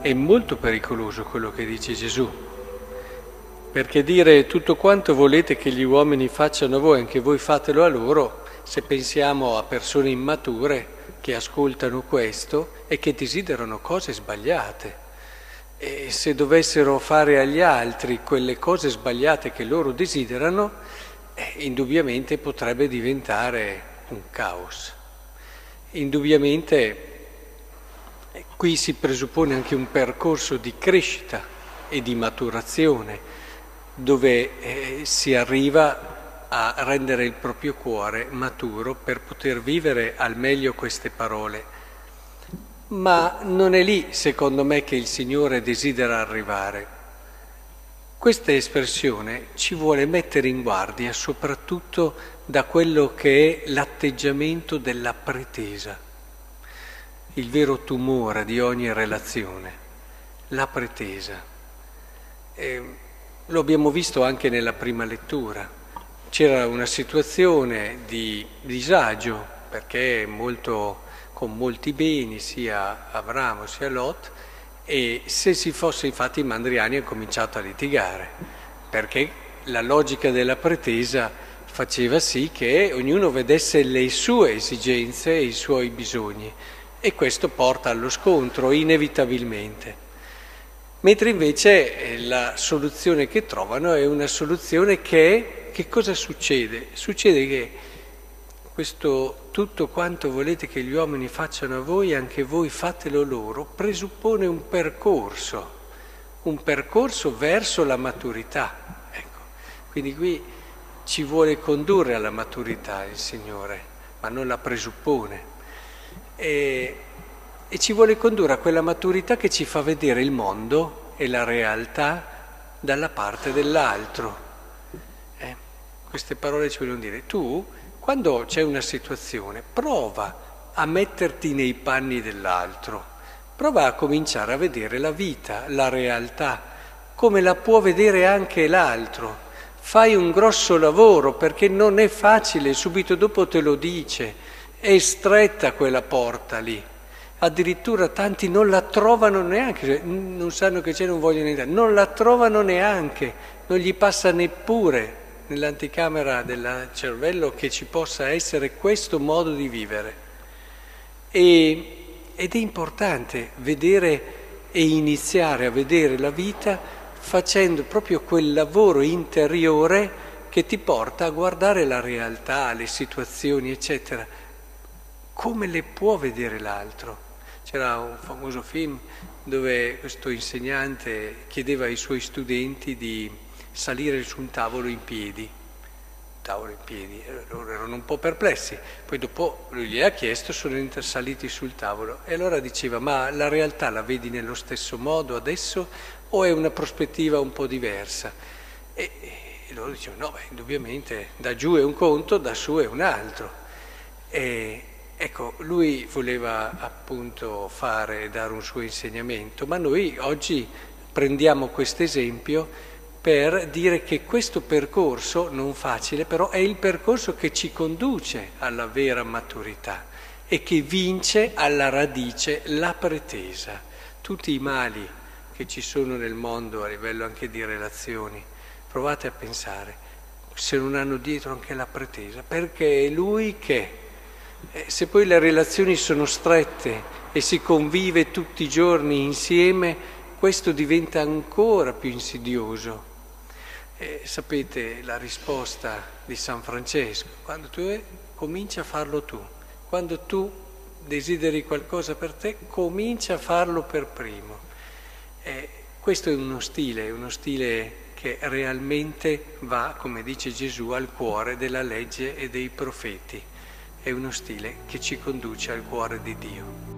è molto pericoloso quello che dice Gesù, perché dire tutto quanto volete che gli uomini facciano voi, anche voi fatelo a loro, se pensiamo a persone immature che ascoltano questo e che desiderano cose sbagliate. E se dovessero fare agli altri quelle cose sbagliate che loro desiderano, eh, indubbiamente potrebbe diventare un caos. Indubbiamente Qui si presuppone anche un percorso di crescita e di maturazione, dove eh, si arriva a rendere il proprio cuore maturo per poter vivere al meglio queste parole. Ma non è lì, secondo me, che il Signore desidera arrivare. Questa espressione ci vuole mettere in guardia soprattutto da quello che è l'atteggiamento della pretesa il vero tumore di ogni relazione, la pretesa. E lo abbiamo visto anche nella prima lettura. C'era una situazione di disagio perché molto, con molti beni, sia Abramo sia Lot, e se si fosse infatti i mandriani hanno cominciato a litigare, perché la logica della pretesa faceva sì che ognuno vedesse le sue esigenze e i suoi bisogni e questo porta allo scontro inevitabilmente. Mentre invece eh, la soluzione che trovano è una soluzione che, che cosa succede? Succede che questo tutto quanto volete che gli uomini facciano a voi, anche voi fatelo loro, presuppone un percorso, un percorso verso la maturità. Ecco. Quindi qui ci vuole condurre alla maturità il Signore, ma non la presuppone e, e ci vuole condurre a quella maturità che ci fa vedere il mondo e la realtà dalla parte dell'altro. Eh, queste parole ci vogliono dire, tu quando c'è una situazione prova a metterti nei panni dell'altro, prova a cominciare a vedere la vita, la realtà, come la può vedere anche l'altro. Fai un grosso lavoro perché non è facile, subito dopo te lo dice è stretta quella porta lì. Addirittura tanti non la trovano neanche, cioè, non sanno che c'è, non vogliono entrare, non la trovano neanche, non gli passa neppure nell'anticamera del cervello che ci possa essere questo modo di vivere. E, ed è importante vedere e iniziare a vedere la vita facendo proprio quel lavoro interiore che ti porta a guardare la realtà, le situazioni, eccetera come le può vedere l'altro. C'era un famoso film dove questo insegnante chiedeva ai suoi studenti di salire su un tavolo in piedi, tavolo in piedi, loro erano un po' perplessi, poi dopo lui gli ha chiesto, sono saliti sul tavolo e allora diceva ma la realtà la vedi nello stesso modo adesso o è una prospettiva un po' diversa? E, e loro dicevano no, beh, indubbiamente da giù è un conto, da su è un altro. E, Ecco, lui voleva appunto fare, dare un suo insegnamento, ma noi oggi prendiamo questo esempio per dire che questo percorso, non facile, però è il percorso che ci conduce alla vera maturità e che vince alla radice la pretesa. Tutti i mali che ci sono nel mondo a livello anche di relazioni, provate a pensare se non hanno dietro anche la pretesa, perché è lui che se poi le relazioni sono strette e si convive tutti i giorni insieme, questo diventa ancora più insidioso. Eh, sapete la risposta di San Francesco, quando tu è, comincia a farlo tu, quando tu desideri qualcosa per te, comincia a farlo per primo. Eh, questo è uno stile, uno stile che realmente va, come dice Gesù, al cuore della legge e dei profeti è uno stile che ci conduce al cuore di Dio.